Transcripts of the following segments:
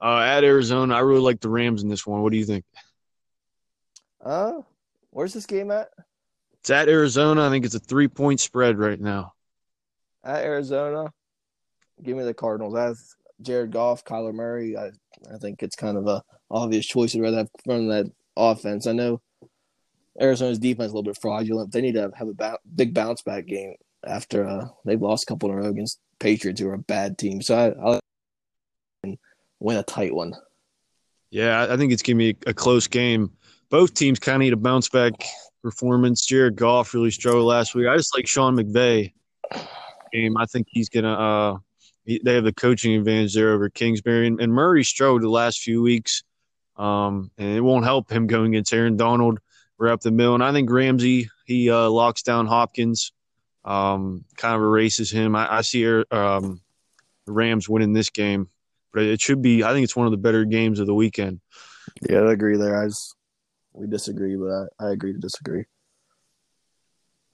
uh, at Arizona. I really like the Rams in this one. What do you think? Uh, where's this game at? It's at Arizona. I think it's a three point spread right now. At Arizona. Give me the Cardinals. As Jared Goff, Kyler Murray. I I think it's kind of a obvious choice. I'd rather have run that offense. I know Arizona's defense is a little bit fraudulent. They need to have a ba- big bounce back game after uh, they've lost a couple in a row against Patriots, who are a bad team. So I, I'll win a tight one. Yeah, I think it's gonna be a close game. Both teams kind of need a bounce back performance. Jared Goff really struggled last week. I just like Sean McVay game. I think he's gonna. Uh, he, they have the coaching advantage there over Kingsbury and, and Murray struggled the last few weeks, um, and it won't help him going against Aaron Donald. We're up the middle, and I think Ramsey he uh, locks down Hopkins, um, kind of erases him. I, I see um, the Rams winning this game, but it should be. I think it's one of the better games of the weekend. Yeah, I agree there. I just, we disagree, but I, I agree to disagree.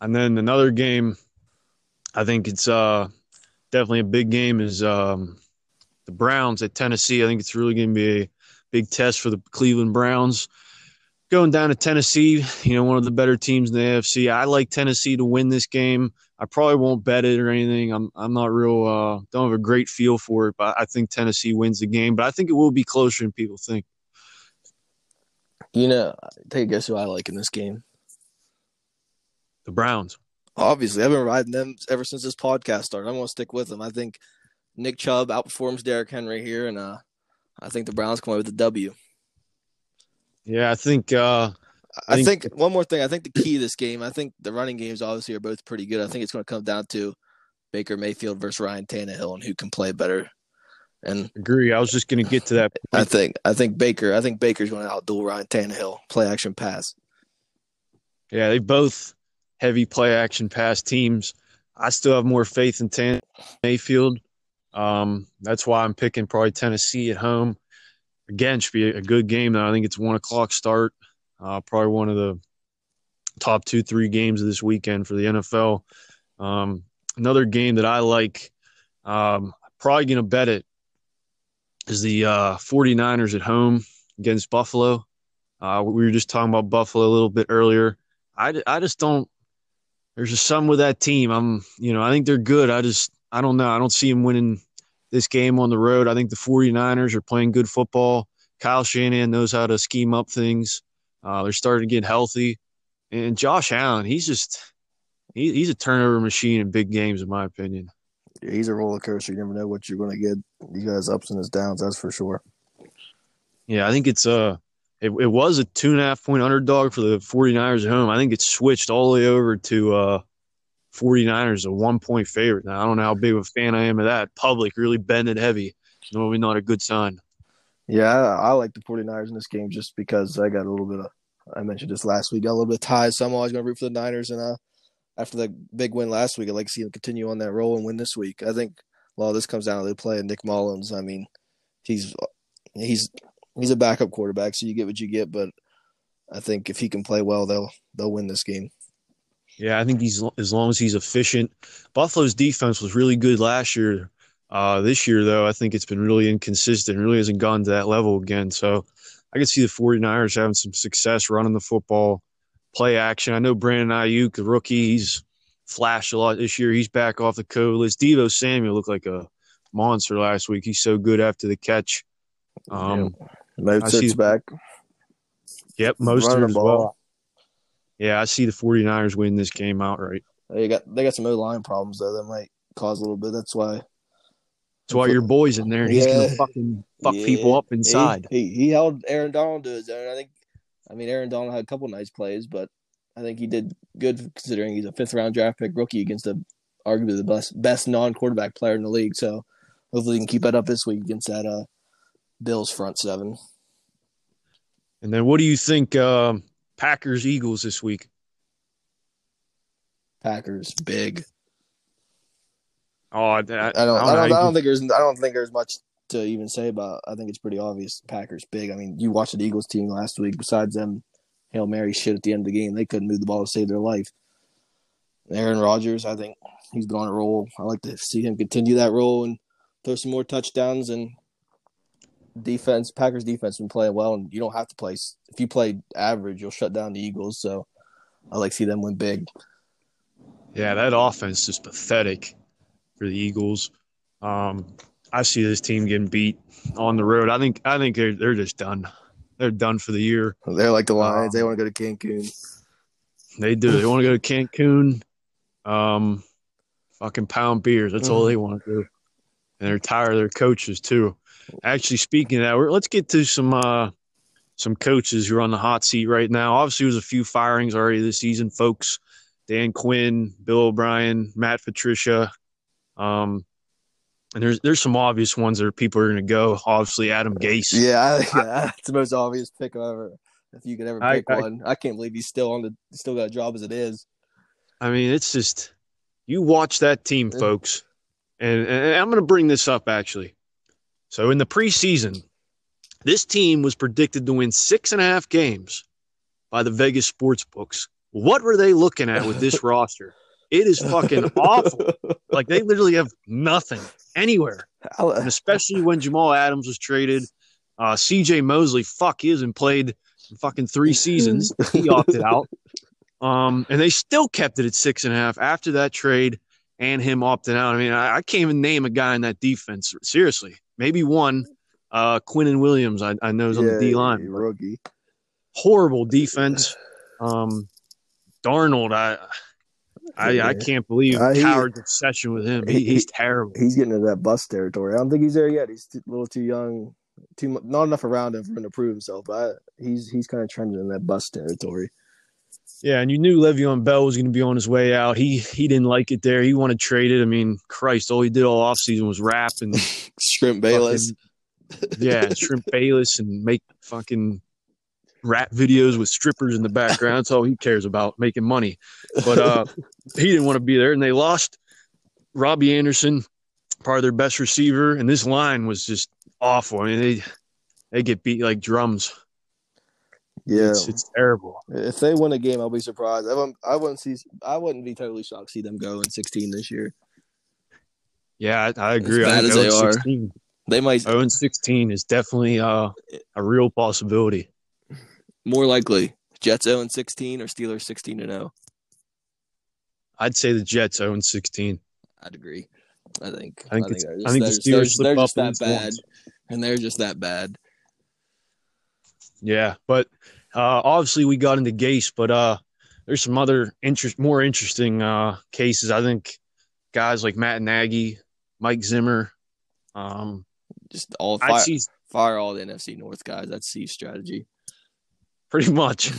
And then another game, I think it's uh, definitely a big game is um, the Browns at Tennessee. I think it's really going to be a big test for the Cleveland Browns. Going down to Tennessee, you know, one of the better teams in the AFC. I like Tennessee to win this game. I probably won't bet it or anything. I'm I'm not real uh, don't have a great feel for it, but I think Tennessee wins the game. But I think it will be closer than people think. You know, take a guess who I like in this game. The Browns. Obviously, I've been riding them ever since this podcast started. I'm going to stick with them. I think Nick Chubb outperforms Derrick Henry here, and uh, I think the Browns come away with the W. Yeah, I think. Uh, I, I think, think one more thing. I think the key to this game. I think the running games obviously are both pretty good. I think it's going to come down to Baker Mayfield versus Ryan Tannehill and who can play better. And agree. I was just going to get to that. Point. I think. I think Baker. I think Baker's going to outduel Ryan Tannehill. Play action pass. Yeah, they both heavy play action pass teams. I still have more faith in Tan Mayfield. Um, that's why I'm picking probably Tennessee at home. Again, should be a good game. Though. I think it's one o'clock start. Uh, probably one of the top two, three games of this weekend for the NFL. Um, another game that I like, um, probably going to bet it, is the uh, 49ers at home against Buffalo. Uh, we were just talking about Buffalo a little bit earlier. I, I just don't there's just something with that team. I'm, you know, I think they're good. I just, I don't know. I don't see them winning this game on the road. I think the 49ers are playing good football. Kyle Shanahan knows how to scheme up things. Uh, they're starting to get healthy. And Josh Allen, he's just, he, he's a turnover machine in big games, in my opinion. Yeah, he's a roller coaster. You never know what you're going to get. He has ups and his downs, that's for sure. Yeah, I think it's, uh, it, it was a two and a half point underdog for the 49ers at home. I think it switched all the way over to uh, 49ers, a one point favorite. Now, I don't know how big of a fan I am of that. Public really bending heavy. It's normally not a good sign. Yeah, I, like the 49ers in this game just because I got a little bit of, I mentioned this last week, got a little bit of ties. So I'm always going to root for the Niners. And uh, after the big win last week, I'd like to see them continue on that roll and win this week. I think a lot of this comes down to the play of Nick Mullens. I mean, he's he's he's a backup quarterback, so you get what you get. But I think if he can play well, they'll they'll win this game. Yeah, I think he's as long as he's efficient. Buffalo's defense was really good last year. Uh, this year, though, I think it's been really inconsistent. Really hasn't gone to that level again. So I can see the 49ers having some success running the football, play action. I know Brandon Aiyuk, the rookie, he's flashed a lot this year. He's back off the COVID list. Deebo Samuel looked like a monster last week. He's so good after the catch. Um, yeah. Mostert's back. Yep, Mostert as well. Yeah, I see the 49ers win this game outright. They got they got some O line problems though that might cause a little bit. That's why. That's why your boy's in there. He's yeah. gonna fucking fuck yeah. people up inside. He, he, he held Aaron Donald to his own. I think. I mean, Aaron Donald had a couple nice plays, but I think he did good considering he's a fifth round draft pick rookie against a arguably the best best non quarterback player in the league. So hopefully he can keep that up this week against that uh, Bills front seven. And then what do you think uh, Packers Eagles this week? Packers big. Oh, I, I, don't, I don't, I don't, I don't think there's, I don't think there's much to even say about. I think it's pretty obvious. Packers big. I mean, you watched the Eagles team last week. Besides them, hail mary shit at the end of the game, they couldn't move the ball to save their life. Aaron Rodgers, I think he's been on a roll. I like to see him continue that role and throw some more touchdowns and defense, Packers defense, been playing well, and you don't have to play. If you play average, you'll shut down the Eagles. So I like to see them win big. Yeah, that offense is pathetic for the Eagles. Um, I see this team getting beat on the road. I think I think they're they're just done. They're done for the year. They're like the Lions. Um, they want to go to Cancun. They do. They want to go to Cancun. Um, fucking pound beers. That's all they want to do. And they're tired of their coaches too. Actually, speaking of that, let's get to some uh, some coaches who are on the hot seat right now. Obviously, there's a few firings already this season, folks. Dan Quinn, Bill O'Brien, Matt Patricia. Um, and there's there's some obvious ones that people are going to go. Obviously, Adam Gase. Yeah, I, that's the most obvious pick ever. If you could ever pick I, one, I, I can't believe he's still on the still got a job as it is. I mean, it's just you watch that team, folks, and, and I'm going to bring this up actually. So in the preseason, this team was predicted to win six and a half games by the Vegas sports books. What were they looking at with this roster? It is fucking awful. Like they literally have nothing anywhere, and especially when Jamal Adams was traded. Uh, C.J. Mosley, fuck, he hasn't played fucking three seasons. He opted out. Um, and they still kept it at six and a half after that trade and him opting out. I mean, I, I can't even name a guy in that defense. Seriously, maybe one. Uh, Quinnen Williams, I, I know is on yeah, the D line. Rookie. Horrible defense. Um, Darnold, I. I, I can't believe uh, Cowherd's obsession with him. He, he, he's terrible. He's getting into that bust territory. I don't think he's there yet. He's too, a little too young, too not enough around him for him to prove himself. But I, he's he's kind of trending in that bust territory. Yeah, and you knew Le'Veon Bell was going to be on his way out. He he didn't like it there. He wanted traded. I mean, Christ, all he did all offseason was rap and shrimp Bayless. yeah, shrimp Bayless and make fucking rap videos with strippers in the background. That's all he cares about, making money. But uh, he didn't want to be there, and they lost Robbie Anderson, part of their best receiver, and this line was just awful. I mean, they they get beat like drums. Yeah, it's, it's, terrible. If they win a game, I'll be surprised. I wouldn't, I wouldn't see. I wouldn't be totally shocked to see them go in 16 this year. Yeah, I, I agree. As bad I as they 16, are, they might. 0 16 is definitely uh, a real possibility. More likely, Jets 0 and 16 or Steelers 16 to 0. I'd say the Jets 0 and 16. I'd agree. I think. I think, I think, just, I think the Steelers they're, they're just that bad, once. and they're just that bad. Yeah, but uh, obviously we got into Gase, but uh, there's some other interest, more interesting uh, cases. I think guys like Matt Nagy, Mike Zimmer, um, just all fire, see, fire all the NFC North guys. That's Steve's strategy. Pretty much.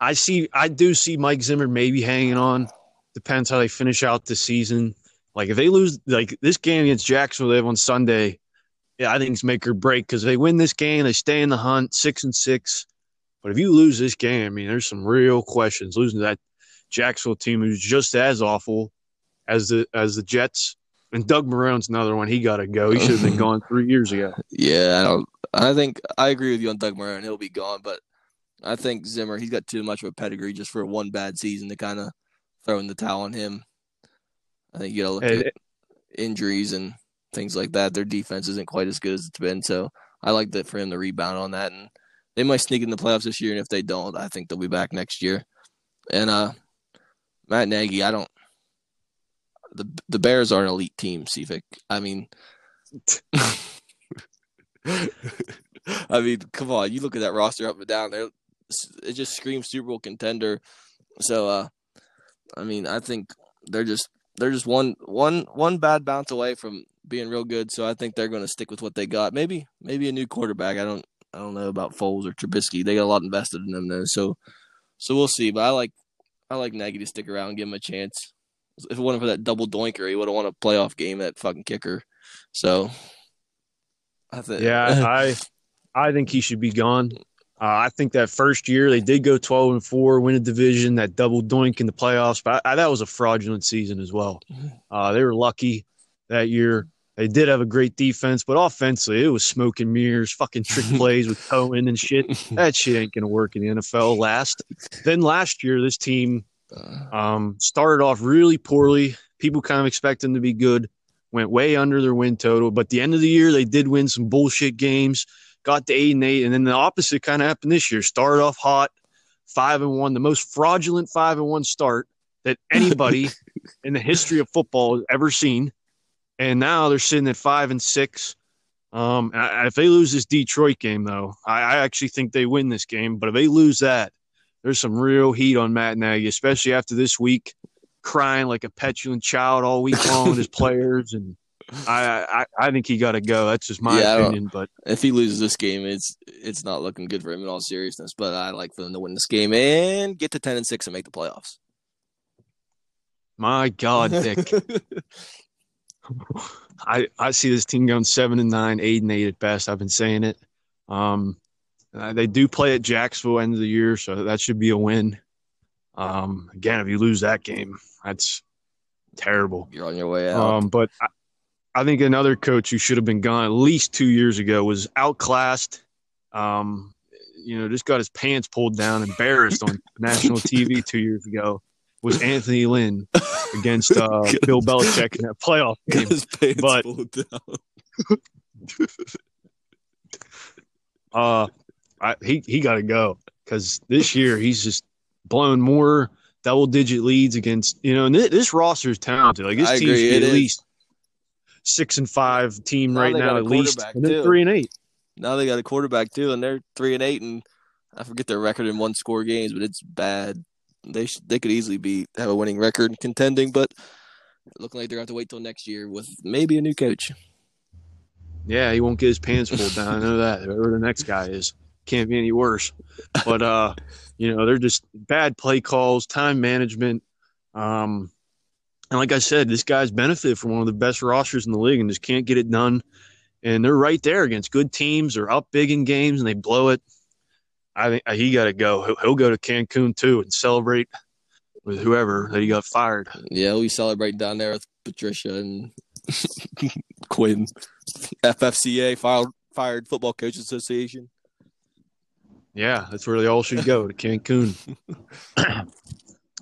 I see. I do see Mike Zimmer maybe hanging on. Depends how they finish out the season. Like if they lose, like this game against Jacksonville, they have on Sunday yeah, I think it's make or break because they win this game, they stay in the hunt, six and six. But if you lose this game, I mean, there's some real questions. Losing that Jacksonville team who's just as awful as the as the Jets. And Doug Marrone's another one. He got to go. He should have been gone three years ago. Yeah, I don't. I think I agree with you on Doug Marrone. He'll be gone, but I think Zimmer. He's got too much of a pedigree just for one bad season to kind of throw in the towel on him. I think you got to look hey, at injuries and things like that. Their defense isn't quite as good as it's been, so I like that for him to rebound on that. And they might sneak in the playoffs this year, and if they don't, I think they'll be back next year. And uh, Matt Nagy, I don't. The the Bears are an elite team, Cephik. I mean, I mean, come on, you look at that roster up and down there. It just screams Super Bowl contender. So, uh, I mean, I think they're just they're just one one one bad bounce away from being real good. So I think they're going to stick with what they got. Maybe maybe a new quarterback. I don't I don't know about Foles or Trubisky. They got a lot invested in them though. So so we'll see. But I like I like Nagy to stick around and give him a chance. If it wasn't for that double doinker, he would have won a playoff game. That fucking kicker. So I think yeah, I I think he should be gone. Uh, I think that first year they did go 12 and 4, win a division, that double doink in the playoffs. But I, I, that was a fraudulent season as well. Mm-hmm. Uh, they were lucky that year. They did have a great defense, but offensively, it was smoke and mirrors, fucking trick plays with Cohen and shit. That shit ain't going to work in the NFL last. Then last year, this team um, started off really poorly. People kind of expect them to be good. went way under their win total. But the end of the year, they did win some bullshit games, got to eight and eight, and then the opposite kind of happened this year. Started off hot, five and one, the most fraudulent five and one start that anybody in the history of football has ever seen. And now they're sitting at five and six. Um, if they lose this Detroit game, though, I, I actually think they win this game. But if they lose that, there's some real heat on Matt Nagy, especially after this week, crying like a petulant child all week long with his players. And I, I, I think he got to go. That's just my yeah, opinion. But if he loses this game, it's it's not looking good for him in all seriousness. But I like for them to win this game and get to ten and six and make the playoffs. My God, Dick. I I see this team going seven and nine, eight and eight at best. I've been saying it. Um, uh, they do play at Jacksonville end of the year, so that should be a win. Um, again, if you lose that game, that's terrible. You're on your way out. Um, but I, I, think another coach who should have been gone at least two years ago was outclassed. Um, you know, just got his pants pulled down, embarrassed on national TV two years ago. Was Anthony Lynn against uh, Bill Belichick in that playoff game? but uh, I, he he got to go because this year he's just blown more double digit leads against you know. And this, this roster is talented. Like this team at least six and five team now right now at least, and then three and eight. Now they got a quarterback too, and they're three and eight, and I forget their record in one score games, but it's bad. They sh- they could easily be have a winning record contending, but looking like they're going to have to wait till next year with maybe a new coach. Yeah, he won't get his pants pulled down. I know that. Whoever the next guy is can't be any worse. But uh, you know, they're just bad play calls, time management. Um, and like I said, this guy's benefited from one of the best rosters in the league and just can't get it done. And they're right there against good teams. They're up big in games and they blow it. I think uh, he got to go. He'll, go to Cancun too and celebrate with whoever that he got fired. Yeah, we celebrate down there with Patricia and Quinn, FFCA, fired Football Coach Association. Yeah, that's where they all should go to Cancun.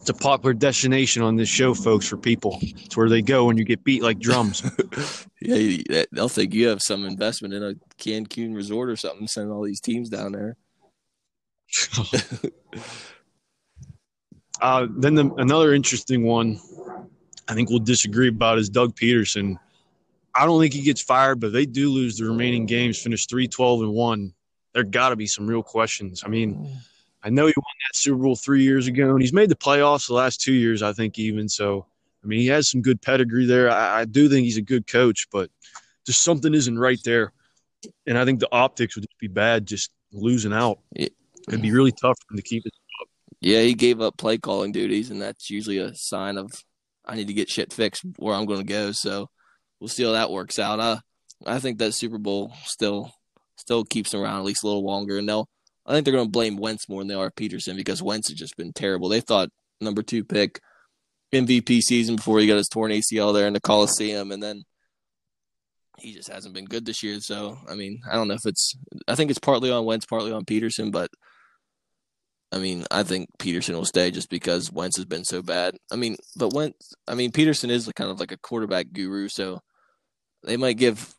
it's a popular destination on this show, folks, for people. It's where they go when you get beat like drums. yeah, they'll think you have some investment in a Cancun resort or something, sending all these teams down there. uh, then the, another interesting one, I think we'll disagree about is Doug Pederson. I don't think he gets fired, but they do lose the remaining games, finish 3 12 and 1 there got to be some real questions. I mean, mm. I know he won that Super Bowl three years ago, and he's made the playoffs the last two years, I think, even. So, I mean, he has some good pedigree there. I, I do think he's a good coach, but just something isn't right there. And I think the optics would just be bad just losing out. It'd be really tough for him to keep it up. Yeah, he gave up play calling duties, and that's usually a sign of I need to get shit fixed where I'm going to go. So we'll see how that works out. Uh, I think that Super Bowl still still keeps him around at least a little longer. And they'll, I think they're going to blame Wentz more than they are Pederson because Wentz has just been terrible. They thought number two pick MVP season before he got his torn ACL there in the Coliseum, and then he just hasn't been good this year. So, I mean, I don't know if it's, I think it's partly on Wentz, partly on Pederson, but I mean, I think Pederson will stay just because Wentz has been so bad. I mean, but Wentz, I mean, Pederson is kind of like a quarterback guru, so they might give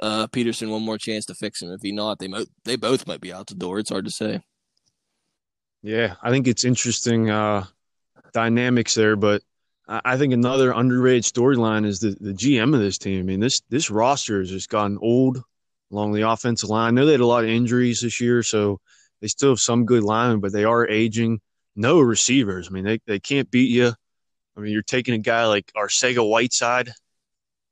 uh, Pederson one more chance to fix him. If he not, they might they both might be out the door. It's hard to say. Yeah, I think it's interesting uh, dynamics there, but I think another underrated storyline is the, the GM of this team. I mean, this this roster has just gotten old along the offensive line. I know they had a lot of injuries this year, so they still have some good linemen, but they are aging. No receivers. I mean, they, they can't beat you. I mean, you're taking a guy like Arcega Whiteside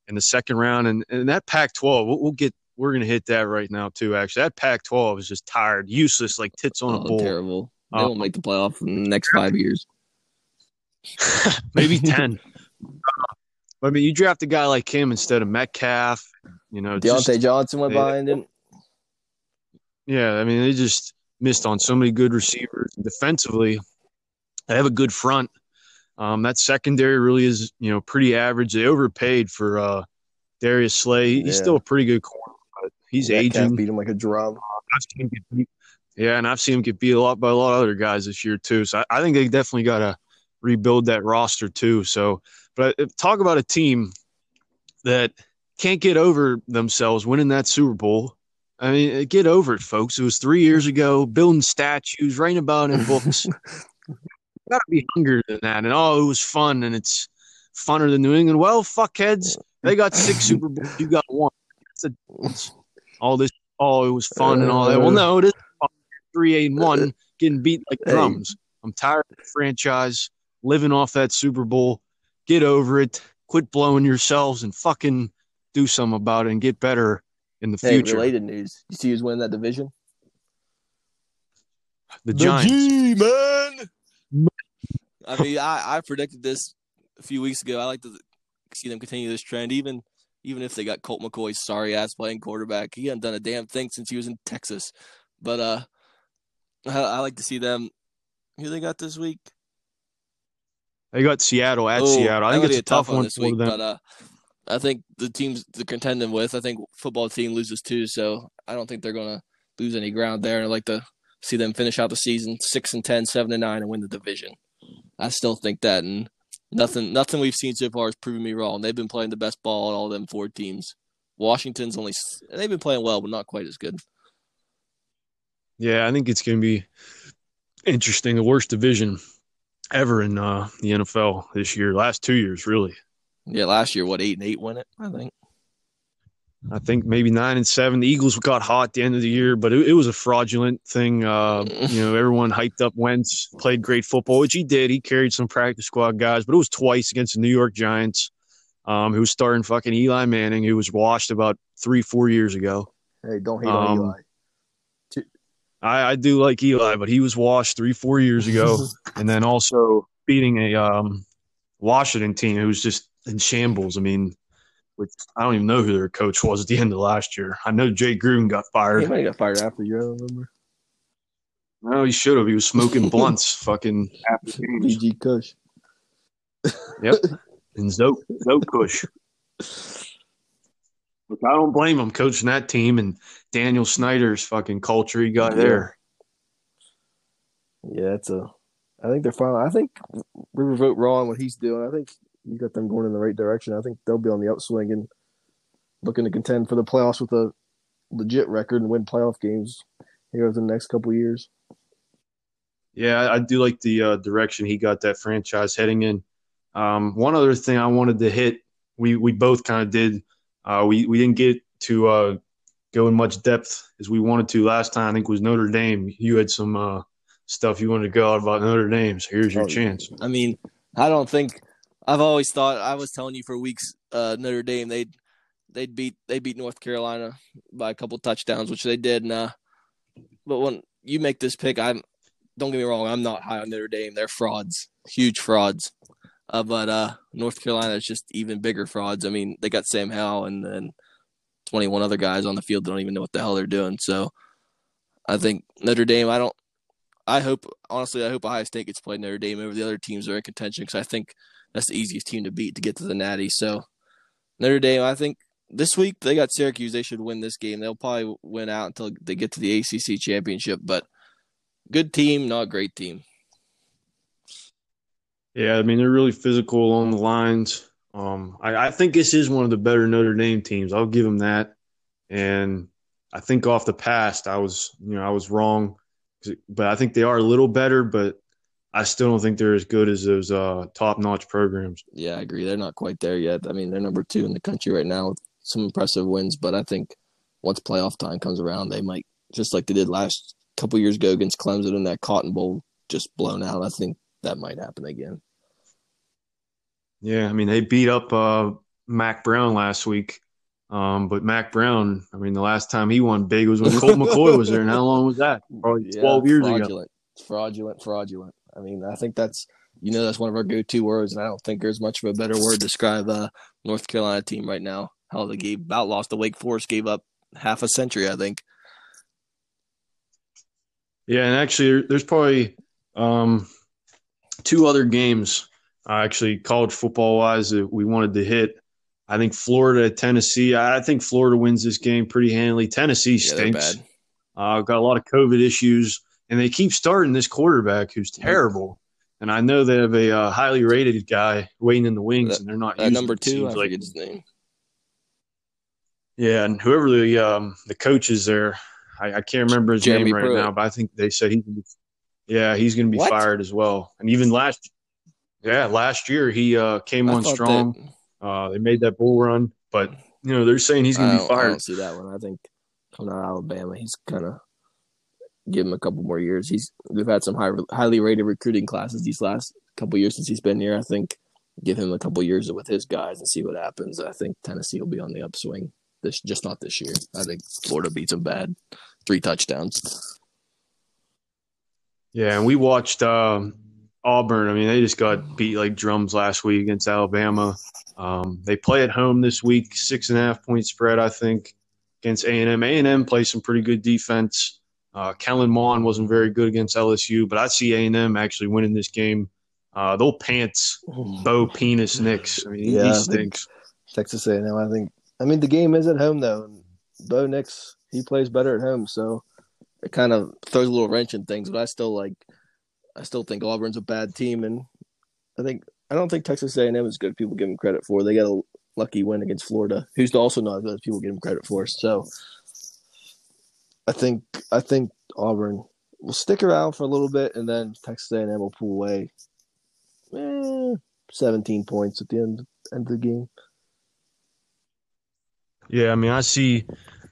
in the second round, and, and that Pac-12, we'll, we'll get we're gonna hit that right now too. Actually, that Pac-12 is just tired, useless, like tits on oh, a bull. Terrible. They um, won't make the playoff in the next five years. maybe ten. I mean, you draft a guy like him instead of Metcalf. You know, Diontae just, Johnson went they, behind him. Yeah, I mean, they just missed on so many good receivers. Defensively, they have a good front. Um, that secondary really is, you know, pretty average. They overpaid for uh, Darius Slay. He's yeah. still a pretty good corner, but he's that aging. Beat him like a drum. Yeah, and I've seen him get beat a lot by a lot of other guys this year too. So I, I think they definitely got to rebuild that roster too. So, but uh, talk about a team that can't get over themselves winning that Super Bowl. I mean, get over it, folks. It was three years ago, building statues, writing about in books. Got to be hungrier than that. And oh, it was fun, and it's funner than New England. Well, fuckheads, they got six Super Bowls. You got one. It's a, it's all this. Oh, it was fun and all that. Well, no, it is three eight and one, getting beat like drums. I'm tired of the franchise living off that Super Bowl. Get over it. Quit blowing yourselves and fucking do something about it and get better in the Hey, future. related news. You see who's winning that division? the Giants. G, man. I mean, I, I predicted this a few weeks ago. I like to see them continue this trend, even even if they got Colt McCoy's sorry ass playing quarterback. He hasn't done a damn thing since he was in Texas. But uh, I, I like to see them. Who they got this week? They got Seattle at Oh, Seattle. I think it's a tough one this for week. them. But uh, I think the teams they're contending with. I think football team loses too, so I don't think they're gonna lose any ground there. I'd like to see them finish out the season six and 10, 7 and nine, and win the division. I still think that, and nothing nothing we've seen so far has proven me wrong. They've been playing the best ball at all them four teams. Washington's only they've been playing well, but not quite as good. Yeah, I think it's going to be interesting. The worst division ever in uh, the NFL this year. Last two years, really. Yeah, last year what eight and eight win it, I think. I think maybe nine and seven. The Eagles got hot at the end of the year, but it, it was a fraudulent thing. Uh, you know, everyone hyped up Wentz, played great football, which he did. He carried some practice squad guys, but it was twice against the New York Giants, um, who was starting fucking Eli Manning, who was washed about three, four years ago. Hey, don't hate Um, on Eli. I, I do like Eli, but he was washed three, four years ago, and then also beating a um, Washington team who was just in shambles. I mean, which I don't even know who their coach was at the end of last year. I know Jay Gruden got fired. He fired. might have got fired after you. I don't remember. No, he should have. He was smoking blunts, fucking after games. BG Kush. Yep, and Zoe, Zoe Kush. Look, I don't blame him coaching that team and Daniel Snyder's fucking culture he got there. Yeah, it's a. I think they're fine. I think River vote wrong what he's doing. I think you got them going in the right direction. I think they'll be on the upswing and looking to contend for the playoffs with a legit record and win playoff games here over the next couple of years. Yeah, I I do like the uh, direction he got that franchise heading in. Um, one other thing I wanted to hit, we we both kind of did. Uh, we we didn't get to uh, go in much depth as we wanted to last time. I think was Notre Dame. You had some uh, stuff you wanted to go out about Notre Dame. So here's your Oh, chance. I mean, I don't think I've always thought I was telling you for weeks uh, Notre Dame they'd they'd beat they beat North Carolina by a couple touchdowns, which they did. And, uh, but when you make this pick, I'm don't get me wrong, I'm not high on Notre Dame. They're frauds, huge frauds. Uh, but uh, North Carolina is just even bigger frauds. I mean, they got Sam Howell and then 21 other guys on the field that don't even know what the hell they're doing. So I think Notre Dame. I don't. I hope honestly, I hope Ohio State gets played Notre Dame over the other teams that are in contention because I think that's the easiest team to beat to get to the Natty. So Notre Dame, I think this week they got Syracuse. They should win this game. They'll probably win out until they get to the ACC championship. But good team, not great team. Yeah, I mean they're really physical along the lines. Um, I, I think this is one of the better Notre Dame teams. I'll give them that. And I think off the past, I was you know I was wrong, but I think they are a little better. But I still don't think they're as good as those uh, top notch programs. Yeah, I agree. They're not quite there yet. I mean, they're number two in the country right now with some impressive wins. But I think once playoff time comes around, they might just like they did last couple years ago against Clemson in that Cotton Bowl, just blown out. I think that might happen again. Yeah, I mean they beat up uh, Mack Brown last week. Um, but Mack Brown, I mean, the last time he won big was when Colt McCoy was there. And how long was that? Probably Yeah, 12 years ago. fraudulent. Fraudulent, fraudulent. I mean, I think that's you know that's one of our go-to words, and I don't think there's much of a better word to describe uh North Carolina team right now. How they gave about lost to Wake Forest, gave up half a century, I think. Yeah, and actually, there's probably um, two other games, uh, actually, college football wise, that we wanted to hit. I think Florida, Tennessee. I think Florida wins this game pretty handily. Tennessee Yeah, stinks. bad. Uh, got a lot of COVID issues, and they keep starting this quarterback who's terrible. And I know they have a uh, highly rated guy waiting in the wings, That- and they're not using number two, I like. his name. Yeah, and whoever the um, the coach is there, I, I can't remember his Jeremy name right Pruitt. now, but I think they said he's, yeah, he's going to be What? fired as well. And even last, yeah, last year he uh, came I on strong. Uh, they made that bull run, but you know they're saying he's going to be don't, I fired. don't see that one. I think coming out of Alabama, he's kind of give him a couple more years. He's we've had some high, highly rated recruiting classes these last couple years since he's been here. I think give him a couple years with his guys and see what happens. I think Tennessee will be on the upswing. This just not this year. I think Florida beats them bad, three touchdowns. Yeah, and we watched um, Auburn. I mean, they just got beat like drums last week against Alabama. Um, they play at home this week, six and a half point spread, I think, against A and M. A and M plays some pretty good defense. Uh, Kellen Mond wasn't very good against LSU, but I see A and M actually winning this game. Uh, they'll pants Bo Penis Nix. I mean, he, Yeah, he stinks. Texas A&M. I think. I mean, the game is at home though. And Bo Nix, he plays better at home, so it kind of throws a little wrench in things. But I still like. I still think Auburn's a bad team, and I think I don't think Texas A&M is good. People give them credit for. They got a lucky win against Florida, who's also not as good as people give them credit for. So I think I think Auburn will stick around for a little bit, and then Texas A&M will pull away. Eh, Seventeen points at the end end of the game. Yeah, I mean, I see.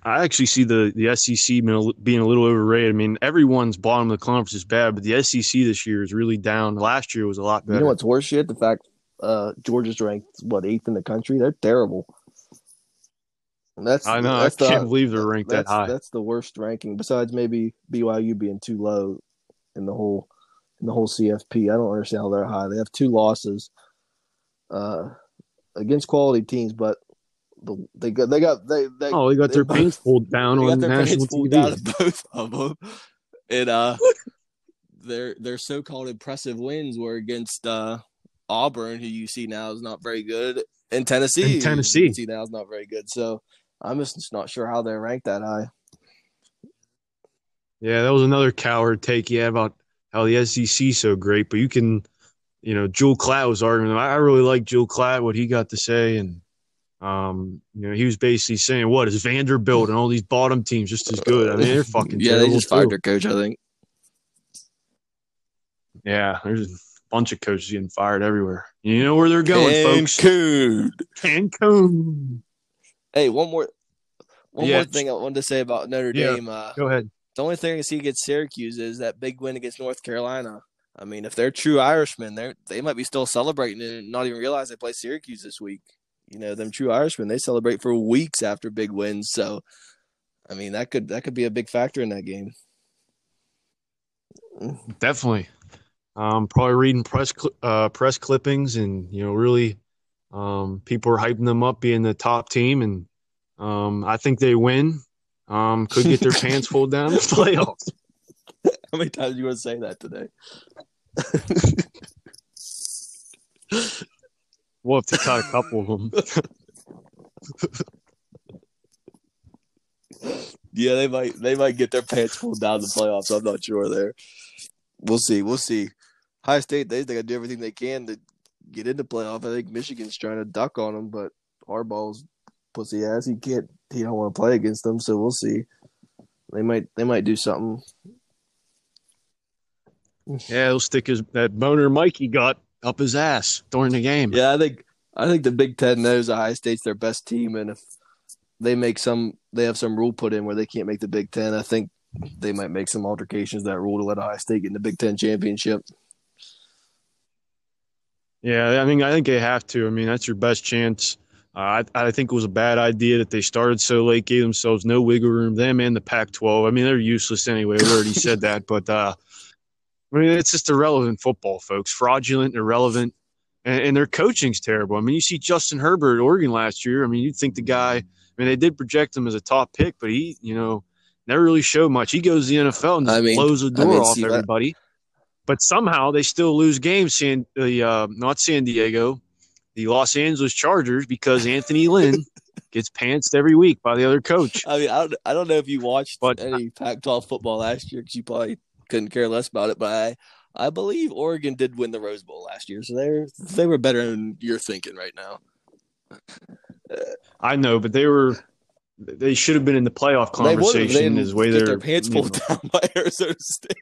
I actually see the the SEC being a, little overrated. I mean, everyone's bottom of the conference is bad, but the SEC this year is really down. Last year was a lot better. You know what's worse yet? The fact uh, Georgia's ranked what eighth in the country. They're terrible. That's I know. I That's the, can't believe they're ranked that high. That's the worst ranking, besides maybe BYU being too low in the whole in the whole CFP. I don't understand how they're high. They have two losses uh, against quality teams, but the, they got they got they they Oh, they got their pants pulled down on national TV. down both of them, and uh, their their so-called impressive wins were against uh, Auburn, who you see now is not very good, and Tennessee, And Tennessee. you see now is not very good. So I'm just not sure how they're ranked that high. Yeah, that was another Cowherd take he had about how the SEC so great, but you can, you know, Joel Klatt was arguing. I I really like Joel Klatt, what he got to say, and um, you know, he was basically saying, "What is Vanderbilt and all these bottom teams just as good? I mean, they're fucking yeah, they terrible just fired their coach, I think. Yeah, there's a bunch of coaches getting fired everywhere. You know where they're going, folks? Cancun. Cancun. Hey, one more, one Yeah. more thing I wanted to say about Notre Yeah. Dame. Uh, Go ahead. the only thing I see against Syracuse is that big win against North Carolina. I mean, if they're true Irishmen, they they might be still celebrating and not even realize they play Syracuse this week. You know, them true Irishmen, they celebrate for weeks after big wins. So, I mean, that could that could be a big factor in that game. Definitely. Um, probably reading press cl- uh, press clippings, and you know, really, um, people are hyping them up being the top team, and um, I think they win. Um, could get their pants pulled down in the playoffs. How many times do you want to say that today? We'll have to cut a couple of them. Yeah, they might they might get their pants pulled down in the playoffs. I'm not sure there. We'll see. We'll see. High State, they they got to do everything they can to get into playoff. I think Michigan's trying to duck on them, but Harbaugh's pussy ass. He can't. He don't want to play against them. So we'll see. They might they might do something. Yeah, he'll stick his that boner Mikey got up his ass during the game. Yeah, I think I think the Big Ten knows Ohio State's their best team, and if they make some, they have some rule put in where they can't make the Big Ten. I think they might make some altercations to that rule to let Ohio State get in the Big Ten championship. Yeah, I mean, I think they have to. I mean, that's your best chance. Uh, I, I think it was a bad idea that they started so late, gave themselves no wiggle room. Them and the Pac-12. I mean, they're useless anyway. We already said that, but uh, I mean, it's just irrelevant football, folks. Fraudulent, irrelevant, and, and their coaching's terrible. I mean, you see Justin Herbert at Oregon last year. I mean, you'd think the guy. I mean, they did project him as a top pick, but he, you know, never really showed much. He goes to the NFL and just I mean- blows the I door mean, off see, that- everybody. But somehow they still lose games. San, the uh, not San Diego, the Los Angeles Chargers, because Anthony Lynn gets pantsed every week by the other coach. I mean, I don't, I don't know if you watched But- any Pac-12 football last year because you probably couldn't care less about it. But I, I believe Oregon did win the Rose Bowl last year, so they they were better than you're thinking right now. I know, but they were they should have been in the playoff They. They conversation. didn't Is way they're their pants pulled know, down by Arizona State.